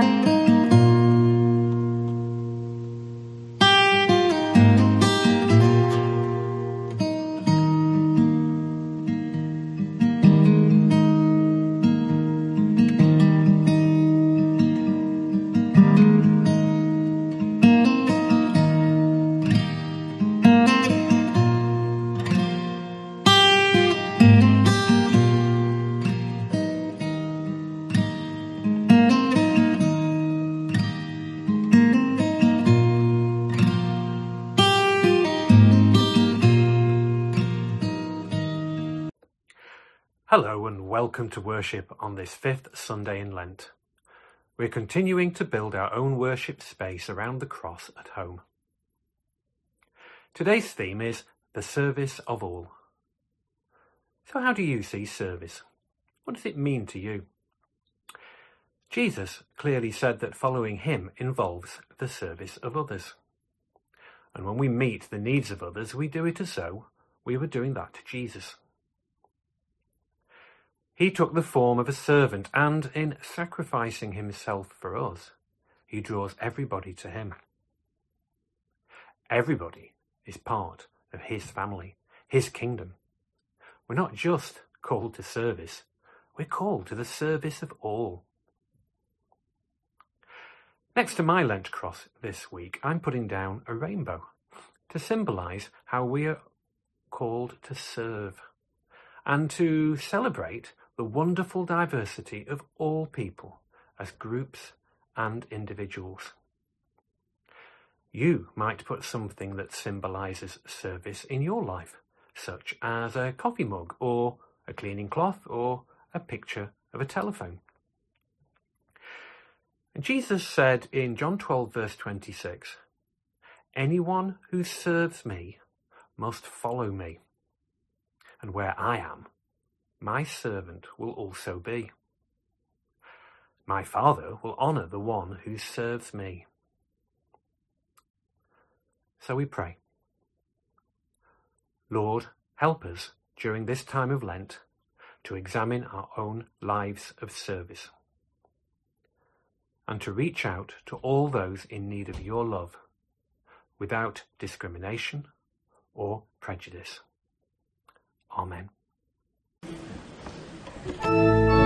Hello welcome to worship on this fifth Sunday in Lent. We're continuing to build our own worship space around the cross at home. Today's theme is the service of all. So, how do you see service? What does it mean to you? Jesus clearly said that following him involves the service of others. And when we meet the needs of others, we do it as though we were doing that to Jesus. He took the form of a servant, and in sacrificing himself for us, he draws everybody to him. Everybody is part of his family, his kingdom. We're not just called to service, we're called to the service of all. Next to my Lent cross this week, I'm putting down a rainbow to symbolise how we are called to serve and to celebrate the wonderful diversity of all people as groups and individuals. You might put something that symbolises service in your life, such as a coffee mug or a cleaning cloth or a picture of a telephone. Jesus said in John 12, verse 26, Anyone who serves me must follow me, and where I am, my servant will also be. My Father will honour the one who serves me. So we pray. Lord, help us during this time of Lent to examine our own lives of service and to reach out to all those in need of your love without discrimination or prejudice. Amen. My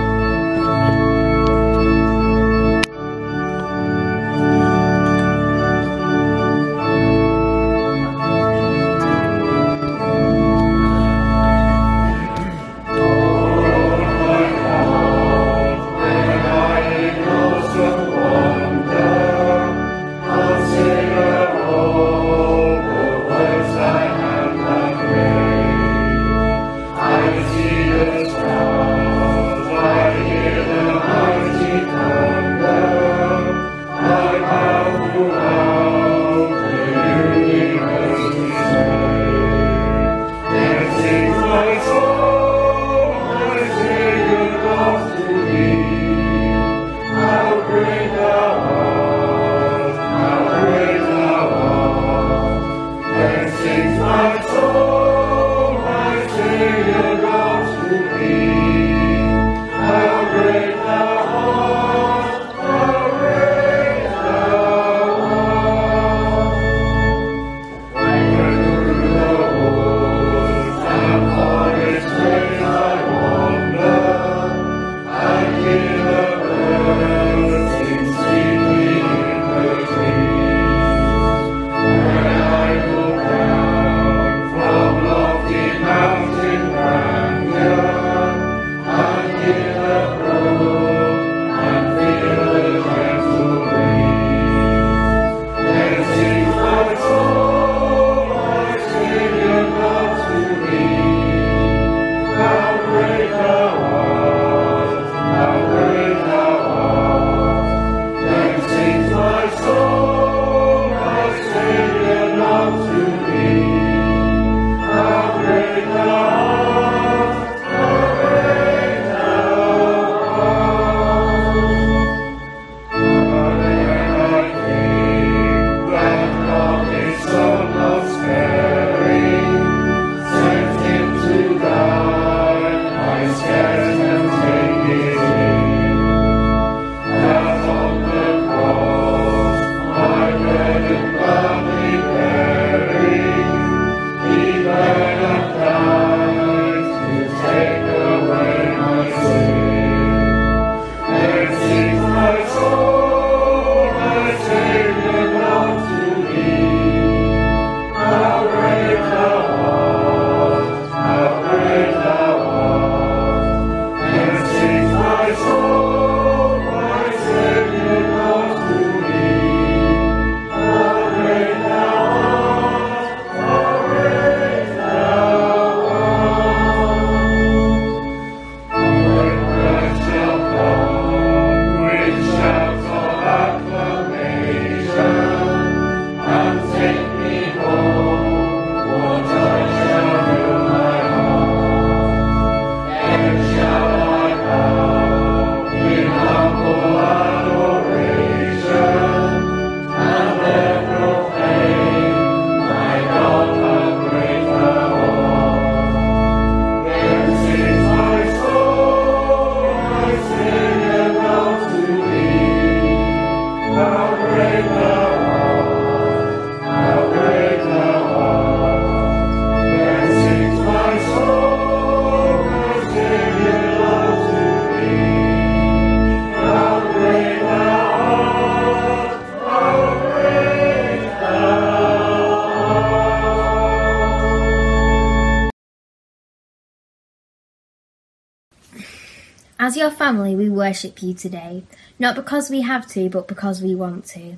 family, we worship you today, not because we have to, but because we want to.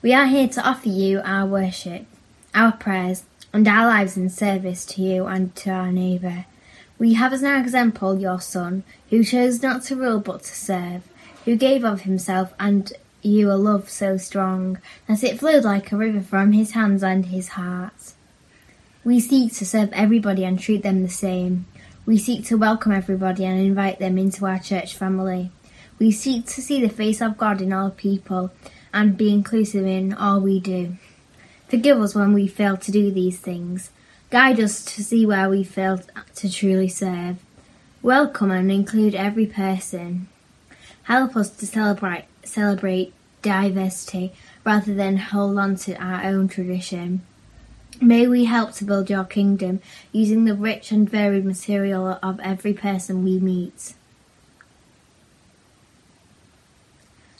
We are here to offer you our worship, our prayers, and our lives in service to you and to our neighbour. We have as an example your Son, who chose not to rule but to serve, who gave of himself and you a love so strong that it flowed like a river from his hands and his heart. We seek to serve everybody and treat them the same. We seek to welcome everybody and invite them into our church family. We seek to see the face of God in all people and be inclusive in all we do. Forgive us when we fail to do these things. Guide us to see where we fail to truly serve. Welcome and include every person. Help us to celebrate celebrate diversity rather than hold on to our own tradition. May we help to build your kingdom using the rich and varied material of every person we meet.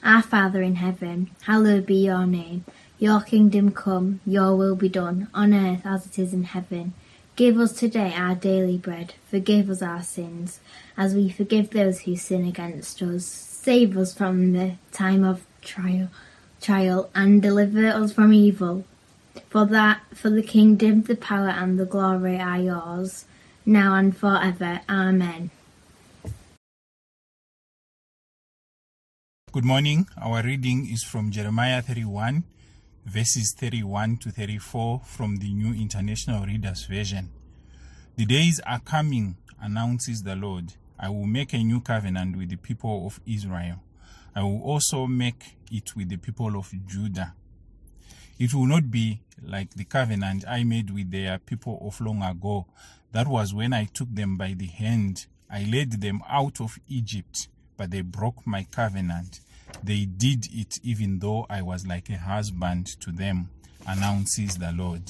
Our Father in heaven, hallowed be your name. Your kingdom come, your will be done, on earth as it is in heaven. Give us today our daily bread. Forgive us our sins, as we forgive those who sin against us. Save us from the time of trial, trial, and deliver us from evil. For that, for the kingdom, the power, and the glory are yours, now and forever. Amen. Good morning. Our reading is from Jeremiah 31, verses 31 to 34 from the New International Reader's Version. The days are coming, announces the Lord. I will make a new covenant with the people of Israel. I will also make it with the people of Judah. It will not be like the covenant I made with their people of long ago. That was when I took them by the hand. I led them out of Egypt, but they broke my covenant. They did it even though I was like a husband to them, announces the Lord.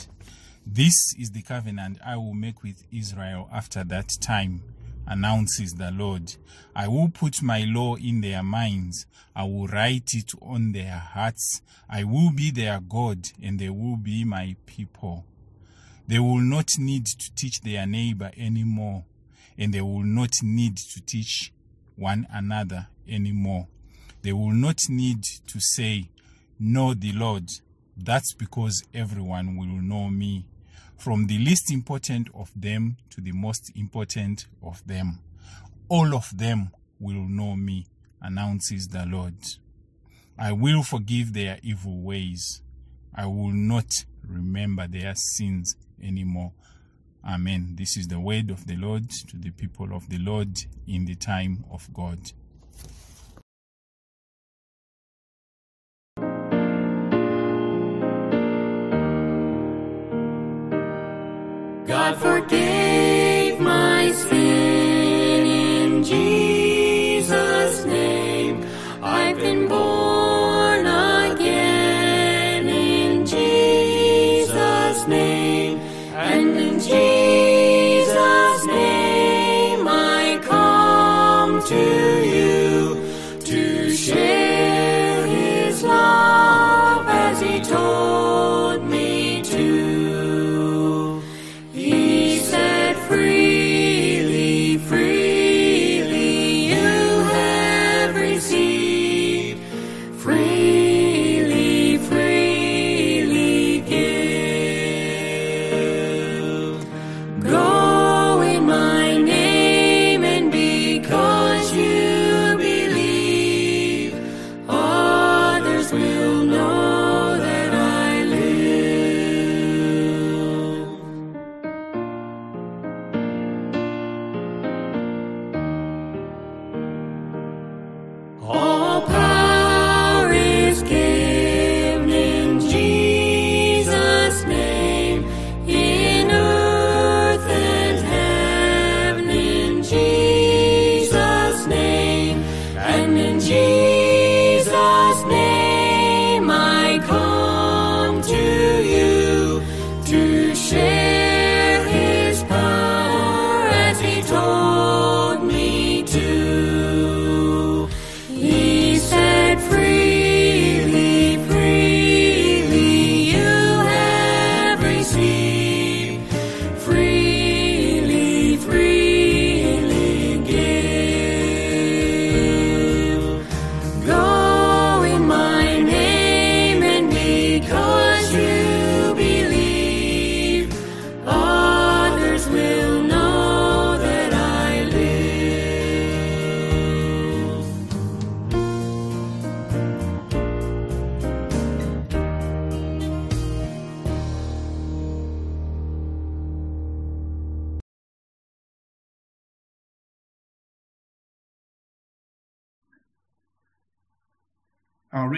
This is the covenant I will make with Israel after that time announces the Lord. I will put my law in their minds. I will write it on their hearts. I will be their God, and they will be my people. They will not need to teach their neighbor anymore, and they will not need to teach one another anymore. They will not need to say, Know the Lord. That's because everyone will know me from the least important of them to the most important of them. All of them will know me, announces the Lord. I will forgive their evil ways. I will not remember their sins anymore. Amen. This is the word of the Lord to the people of the Lord in the time of God. God forgave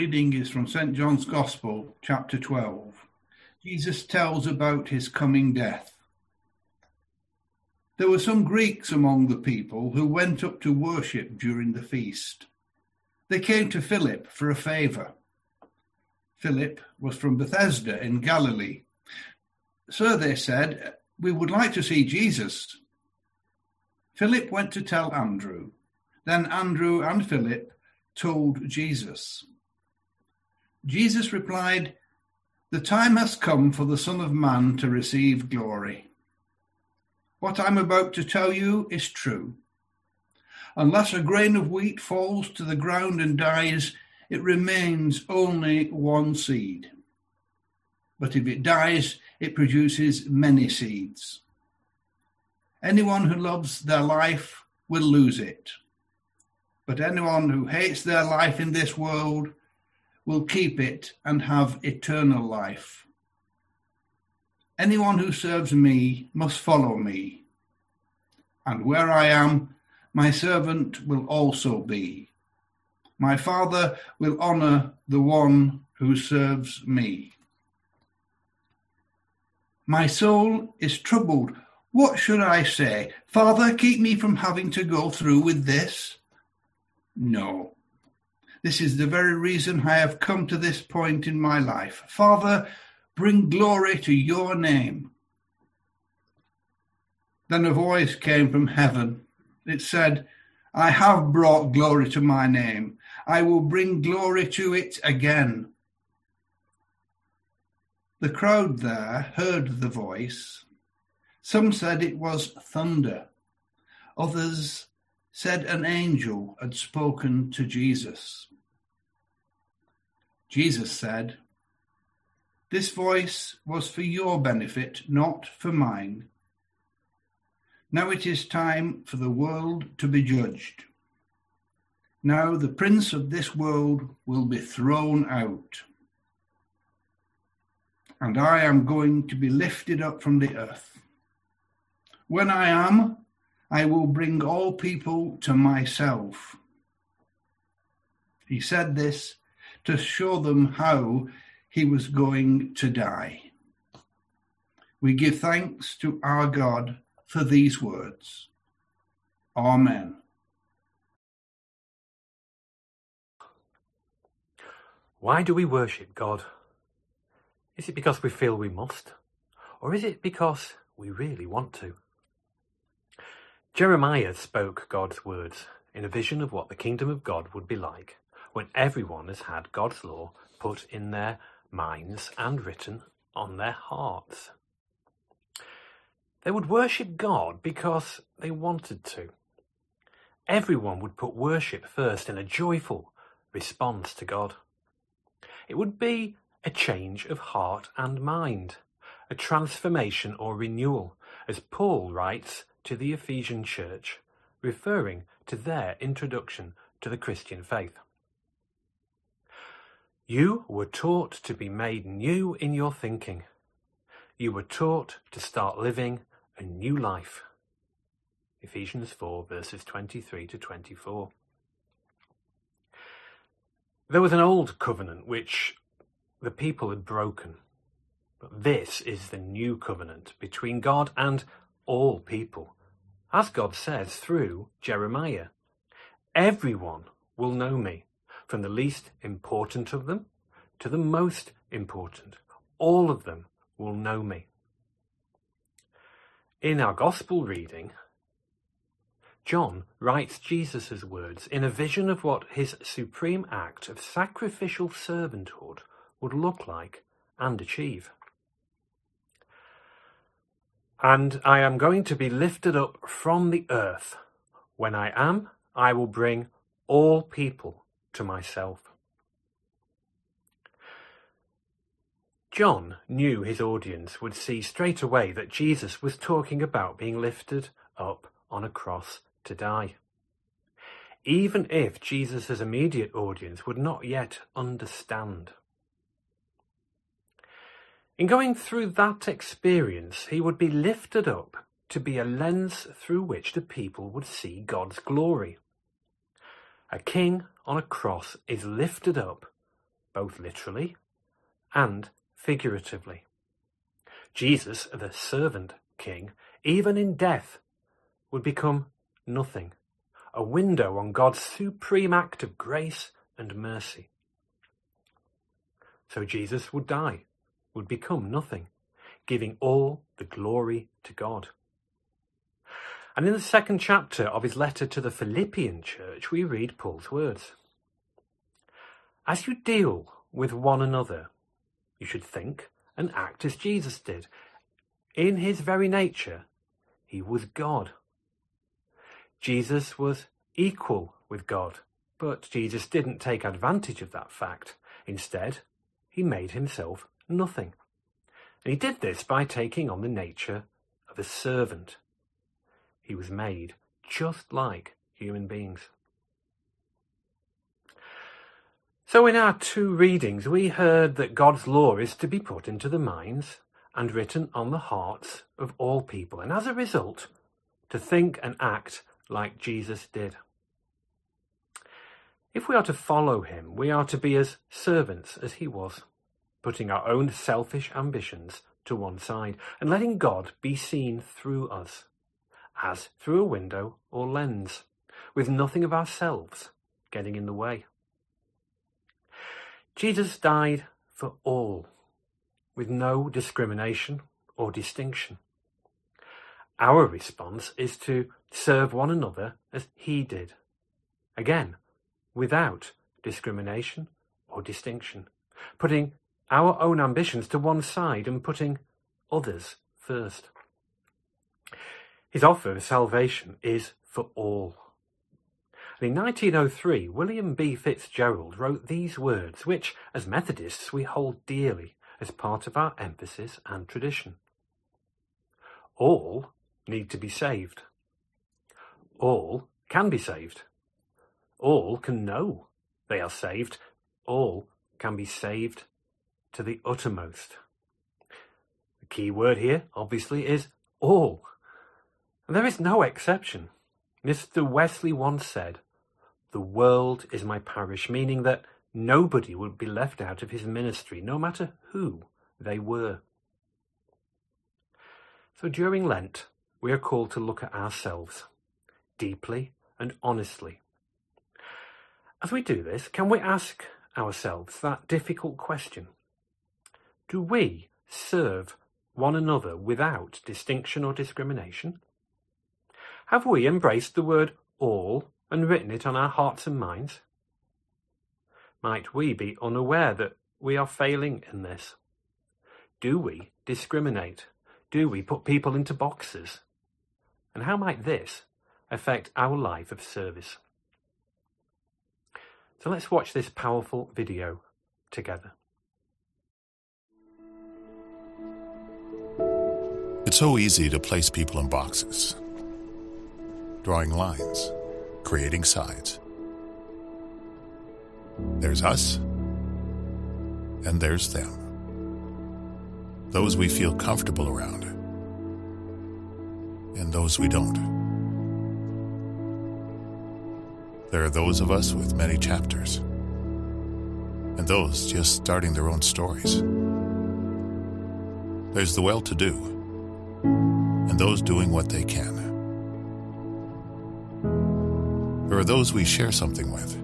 reading is from St. John's Gospel, chapter 12. Jesus tells about his coming death. There were some Greeks among the people who went up to worship during the feast. They came to Philip for a favour. Philip was from Bethsaida in Galilee. So they said, we would like to see Jesus. Philip went to tell Andrew. Then Andrew and Philip told Jesus. Jesus replied, The time has come for the Son of Man to receive glory. What I'm about to tell you is true. Unless a grain of wheat falls to the ground and dies, it remains only one seed. But if it dies, it produces many seeds. Anyone who loves their life will lose it. But anyone who hates their life in this world will keep it and have eternal life. Anyone who serves me must follow me. And where I am, my servant will also be. My Father will honor the one who serves me. My soul is troubled. What should I say? Father, keep me from having to go through with this? No. This is the very reason I have come to this point in my life. Father, bring glory to your name. Then a voice came from heaven. It said, I have brought glory to my name. I will bring glory to it again. The crowd there heard the voice. Some said it was thunder. Others said an angel had spoken to Jesus. Jesus said, This voice was for your benefit, not for mine. Now it is time for the world to be judged. Now the prince of this world will be thrown out. And I am going to be lifted up from the earth. When I am, I will bring all people to myself. He said this to show them how he was going to die. We give thanks to our God for these words. Amen. Why do we worship God? Is it because we feel we must? Or is it because we really want to? Jeremiah spoke God's words in a vision of what the kingdom of God would be like when everyone has had God's law put in their minds and written on their hearts. They would worship God because they wanted to. Everyone would put worship first in a joyful response to God. It would be a change of heart and mind, a transformation or renewal, as Paul writes to the Ephesian church, referring to their introduction to the Christian faith. You were taught to be made new in your thinking. You were taught to start living a new life. Ephesians 4 verses 23 to 24. There was an old covenant which the people had broken. But this is the new covenant between God and all people. As God says through Jeremiah, everyone will know me, from the least important of them to the most important. All of them will know me. In our gospel reading, John writes Jesus' words in a vision of what his supreme act of sacrificial servanthood would look like and achieve. And I am going to be lifted up from the earth. When I am, I will bring all people to myself. John knew his audience would see straight away that Jesus was talking about being lifted up on a cross to die. Even if Jesus' immediate audience would not yet understand. In going through that experience, he would be lifted up to be a lens through which the people would see God's glory. A king on a cross is lifted up both literally and figuratively. Jesus, the servant king, even in death, would become nothing, a window on God's supreme act of grace and mercy. So Jesus would die, would become nothing, giving all the glory to God. And in the second chapter of his letter to the Philippian church, we read Paul's words. As you deal with one another, you should think and act as Jesus did. In his very nature, he was God. Jesus was equal with God, but Jesus didn't take advantage of that fact. Instead, he made himself nothing. And he did this by taking on the nature of a servant. He was made just like human beings. So, in our two readings, we heard that God's law is to be put into the minds and written on the hearts of all people, and as a result, to think and act like Jesus did. If we are to follow him, we are to be as servants as he was, putting our own selfish ambitions to one side and letting God be seen through us, as through a window or lens, with nothing of ourselves getting in the way. Jesus died for all, with no discrimination or distinction. Our response is to serve one another as he did. Again, without discrimination or distinction, putting our own ambitions to one side and putting others first. His offer of salvation is for all. In 1903, William B. Fitzgerald wrote these words, which, as Methodists, we hold dearly as part of our emphasis and tradition. All need to be saved. All can be saved. All can know they are saved. All can be saved to the uttermost. The key word here, obviously, is all. There is no exception. Mr. Wesley once said, The world is my parish, meaning that nobody would be left out of his ministry, no matter who they were. So during Lent, we are called to look at ourselves deeply and honestly. As we do this, can we ask ourselves that difficult question? Do we serve one another without distinction or discrimination? Have we embraced the word all and written it on our hearts and minds? Might we be unaware that we are failing in this? Do we discriminate? Do we put people into boxes? And how might this affect our life of service? So let's watch this powerful video together. It's so easy to place people in boxes, drawing lines, creating sides. There's us, and there's them. Those we feel comfortable around and those we don't. There are those of us with many chapters, and those just starting their own stories. There's the well to do, and those doing what they can. There are those we share something with,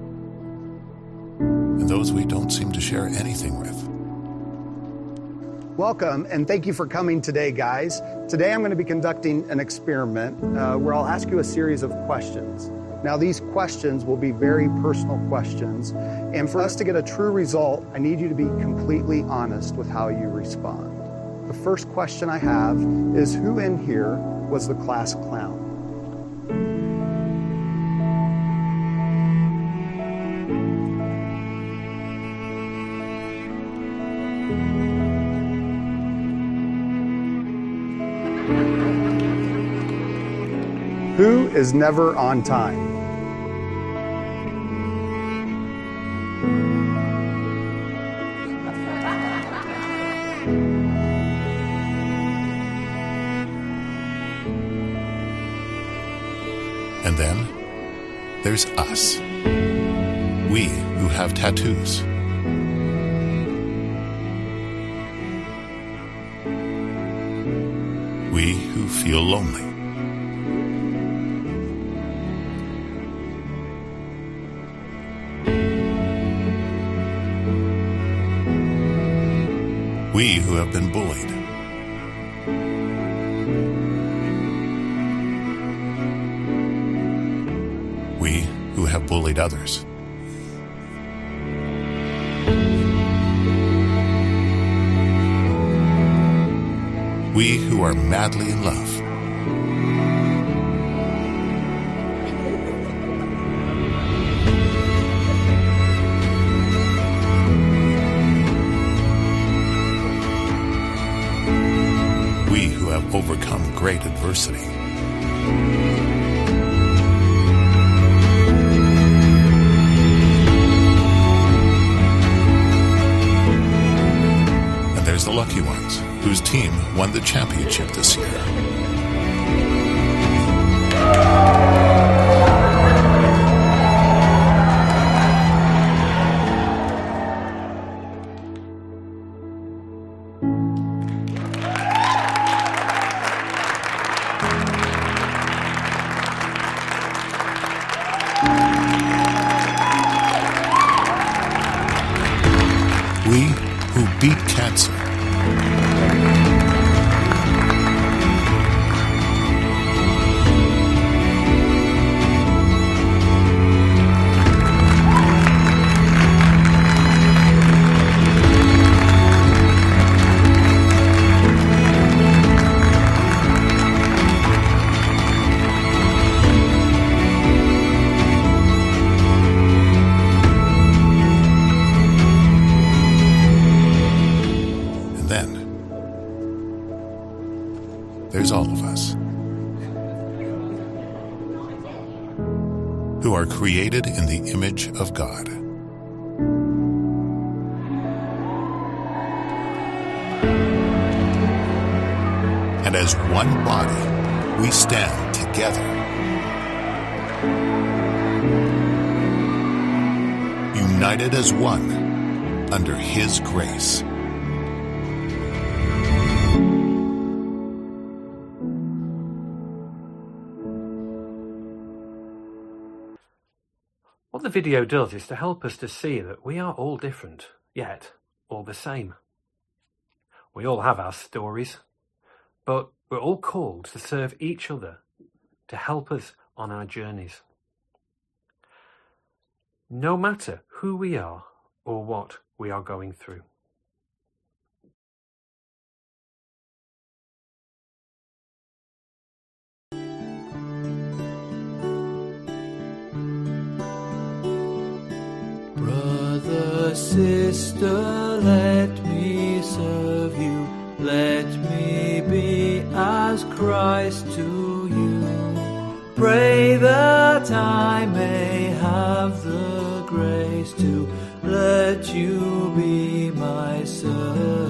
and those we don't seem to share anything with. Welcome, and thank you for coming today, guys. Today I'm going to be conducting an experiment uh, where I'll ask you a series of questions. Now, these questions will be very personal questions, and for us to get a true result, I need you to be completely honest with how you respond. The first question I have is Who in here was the class clown? Who is never on time? And then there's us. We who have tattoos. We who feel lonely. We who have been bullied. We who have bullied others. We who are madly in love. Overcome great adversity. And there's the lucky ones, whose team won the championship this year. God. And as one body, we stand together. United as one under His grace. What the video does is to help us to see that we are all different, yet all the same. We all have our stories, but we're all called to serve each other, to help us on our journeys. No matter who we are or what we are going through. Sister, let me serve you. Let me be as Christ to you. Pray that I may have the grace to let you be my servant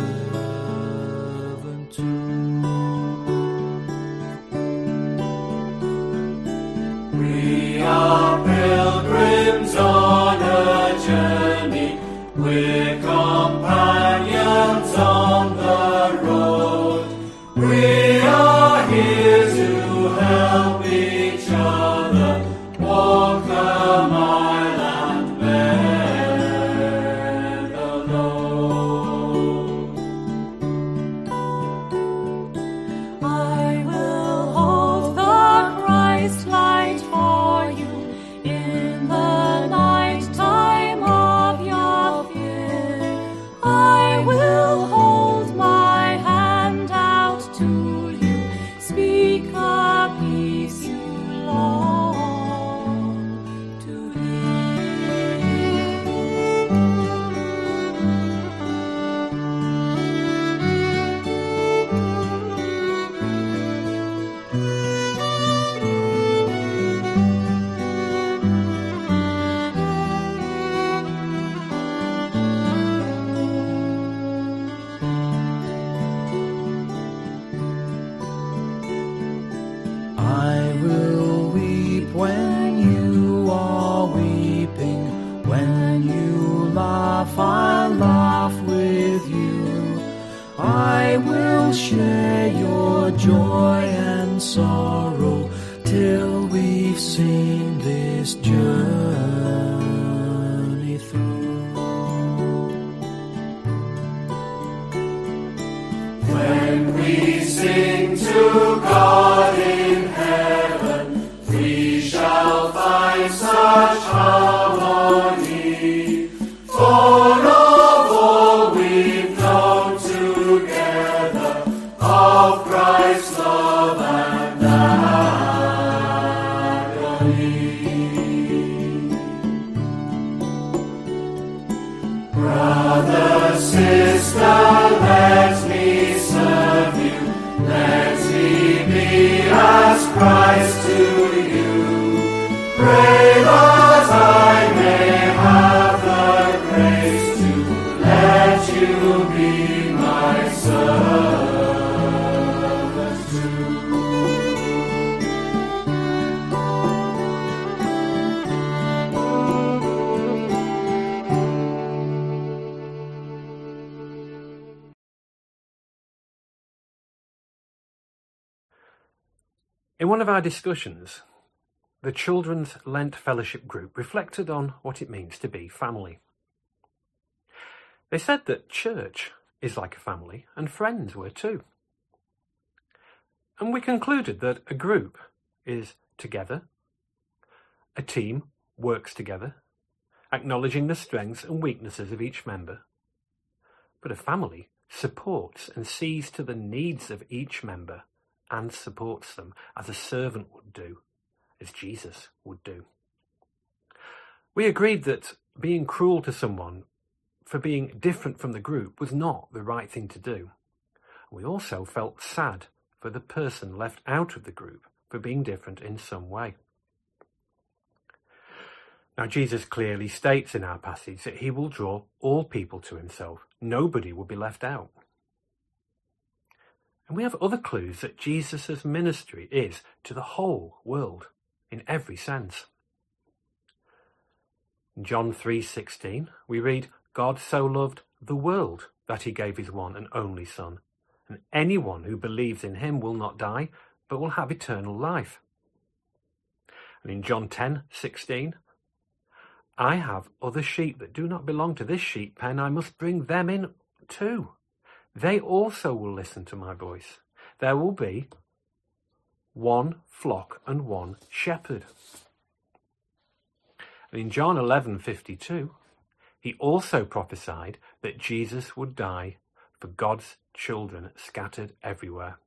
For our discussions, the Children's Lent Fellowship group reflected on what it means to be family. They said that church is like a family and friends were too. And we concluded that a group is together, a team works together, acknowledging the strengths and weaknesses of each member, but a family supports and sees to the needs of each member and supports them as a servant would do, as Jesus would do. We agreed that being cruel to someone for being different from the group was not the right thing to do. We also felt sad for the person left out of the group for being different in some way. Now, Jesus clearly states in our passage that he will draw all people to himself. Nobody will be left out. And we have other clues that Jesus' ministry is to the whole world in every sense. In John 3:16 we read God so loved the world that he gave his one and only son and anyone who believes in him will not die but will have eternal life. And in John 10:16 I have other sheep that do not belong to this sheep pen I must bring them in too. They also will listen to my voice. There will be one flock and one shepherd. And in John 11:52, he also prophesied that Jesus would die for God's children scattered everywhere.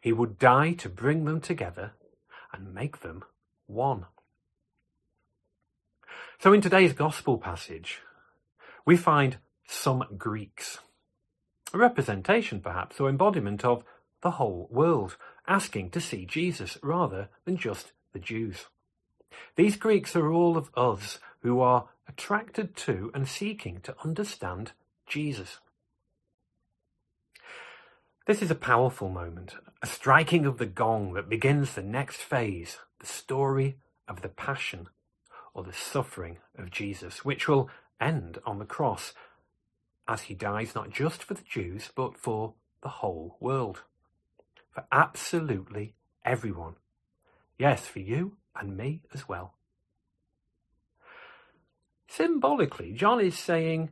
He would die to bring them together and make them one. So in today's gospel passage, we find some Greeks, a representation perhaps or embodiment of the whole world, asking to see Jesus rather than just the Jews. These Greeks are all of us who are attracted to and seeking to understand Jesus. This is a powerful moment, a striking of the gong that begins the next phase, the story of the passion or the suffering of Jesus, which will end on the cross as he dies not just for the Jews, but for the whole world. For absolutely everyone. Yes, for you and me as well. Symbolically, John is saying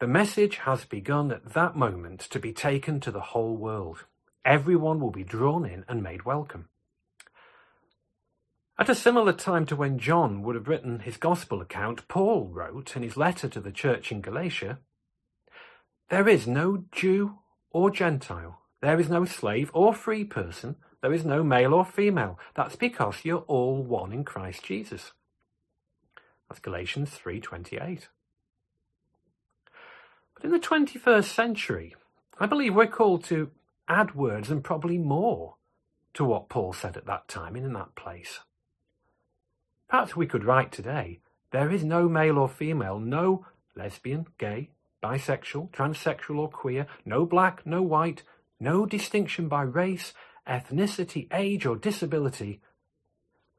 the message has begun at that moment to be taken to the whole world. Everyone will be drawn in and made welcome. At a similar time to when John would have written his gospel account, Paul wrote in his letter to the church in Galatia, There is no Jew or Gentile, there is no slave or free person, there is no male or female. That's because you're all one in Christ Jesus. That's Galatians 3:28. But in the 21st century, I believe we're called to add words and probably more to what Paul said at that time and in that place. Perhaps we could write today, there is no male or female, no lesbian, gay, bisexual, transsexual or queer, no black, no white, no distinction by race, ethnicity, age or disability,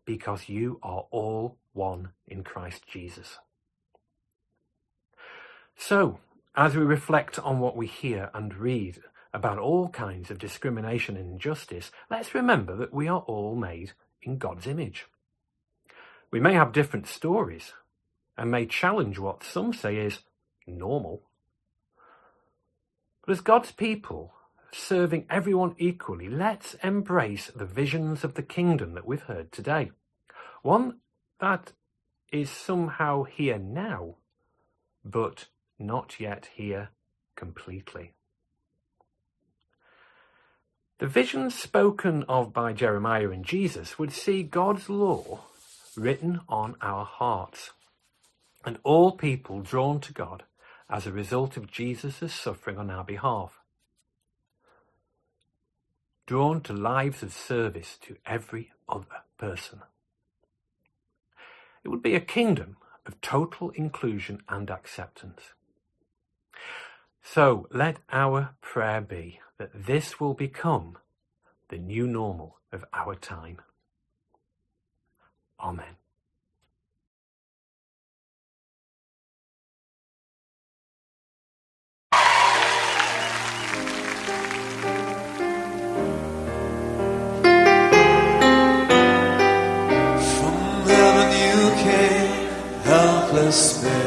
because you are all one in Christ Jesus. So, as we reflect on what we hear and read about all kinds of discrimination and injustice, let's remember that we are all made in God's image. We may have different stories and may challenge what some say is normal. But as God's people, serving everyone equally, let's embrace the visions of the kingdom that we've heard today. One that is somehow here now, but not yet here completely. The visions spoken of by Jeremiah and Jesus would see God's law written on our hearts, and all people drawn to God as a result of Jesus' suffering on our behalf. Drawn to lives of service to every other person. It would be a kingdom of total inclusion and acceptance. So let our prayer be that this will become the new normal of our time. Amen. Helpless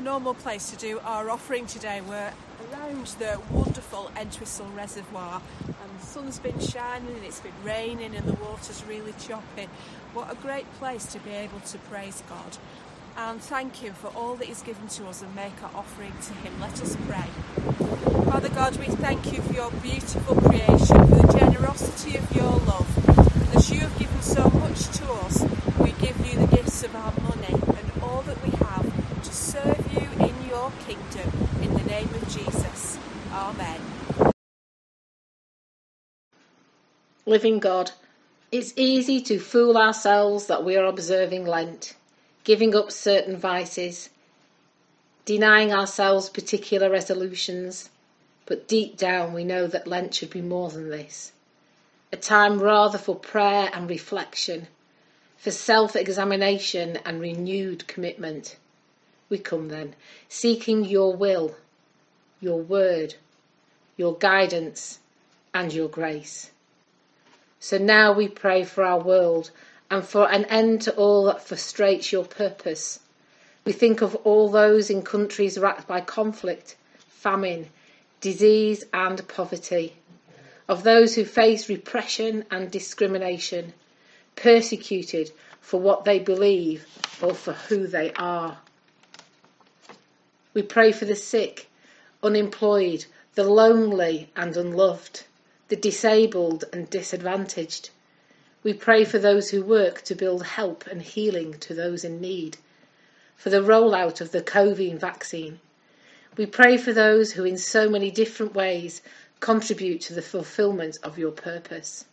our normal place to do our offering today. We're around the wonderful Entwistle Reservoir, and the sun's been shining and it's been raining, and the water's really choppy. What a great place to be able to praise God and thank Him for all that He's given to us and make our offering to Him. Let us pray. Father God, we thank you for your beautiful creation, for the generosity of your love. As you have given so much to us, we give you the gifts of our money and all that we have to serve you in your kingdom. In the name of Jesus. Amen. Living God, it's easy to fool ourselves that we are observing Lent, giving up certain vices, denying ourselves particular resolutions, but deep down we know that Lent should be more than this. A time rather for prayer and reflection, for self examination and renewed commitment. We come then, seeking your will, your word, your guidance, and your grace. So now we pray for our world and for an end to all that frustrates your purpose. We think of all those in countries racked by conflict, famine, disease, and poverty, of those who face repression and discrimination, persecuted for what they believe or for who they are. We pray for the sick, unemployed, the lonely and unloved, the disabled and disadvantaged. We pray for those who work to build help and healing to those in need, for the rollout of the COVID vaccine. We pray for those who, in so many different ways, contribute to the fulfilment of your purpose.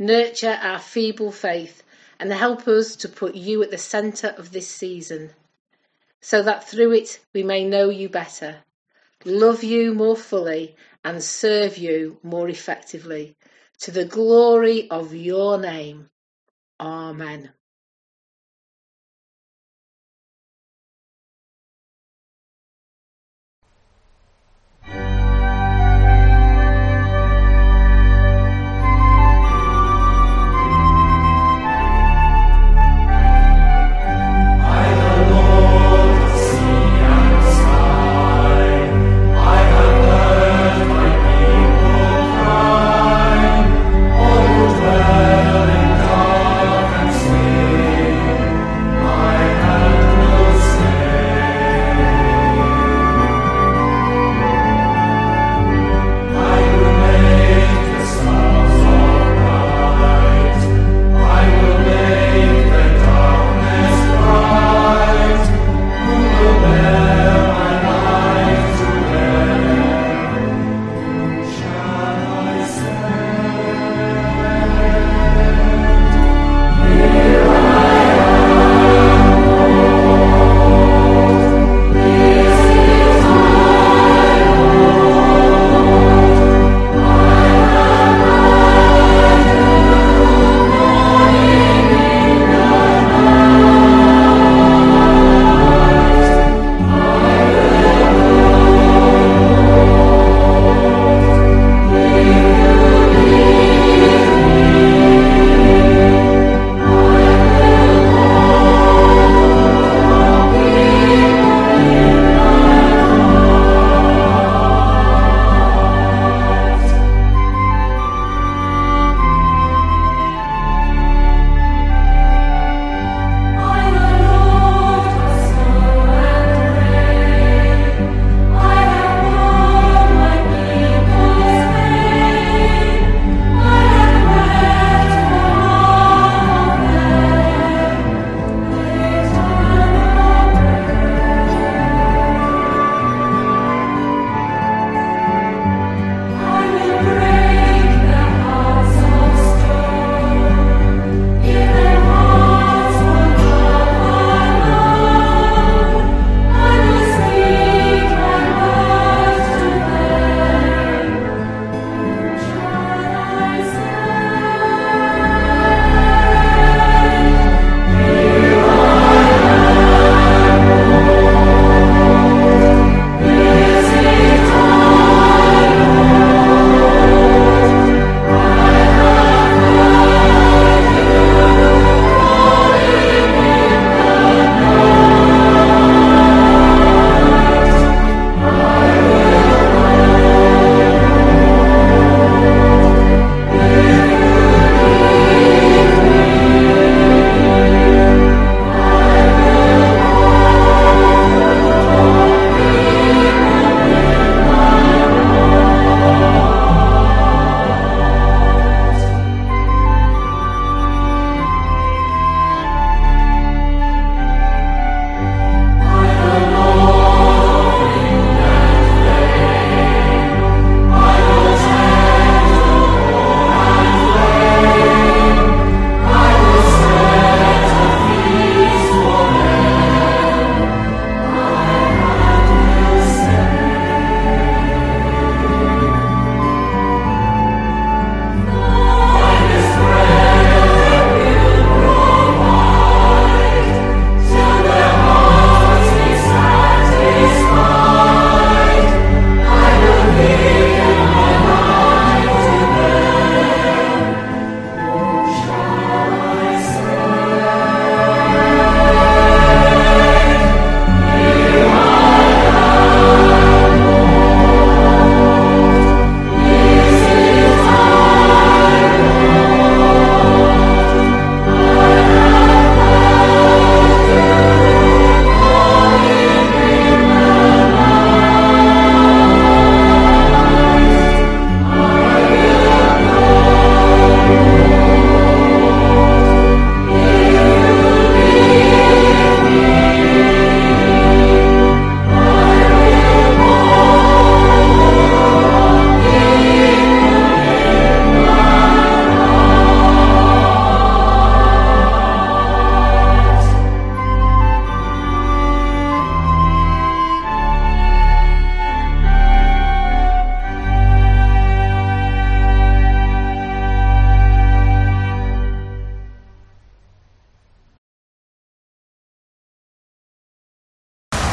Nurture our feeble faith and help us to put you at the centre of this season, so that through it we may know you better, love you more fully, and serve you more effectively, to the glory of your name. Amen.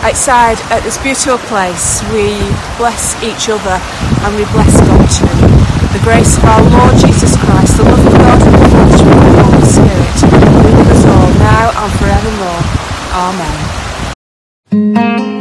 outside at this beautiful place, we bless each other and we bless God too. The grace of our Lord Jesus Christ, the love of God, and the fellowship of the Holy Spirit, be with us all now and forevermore. Amen.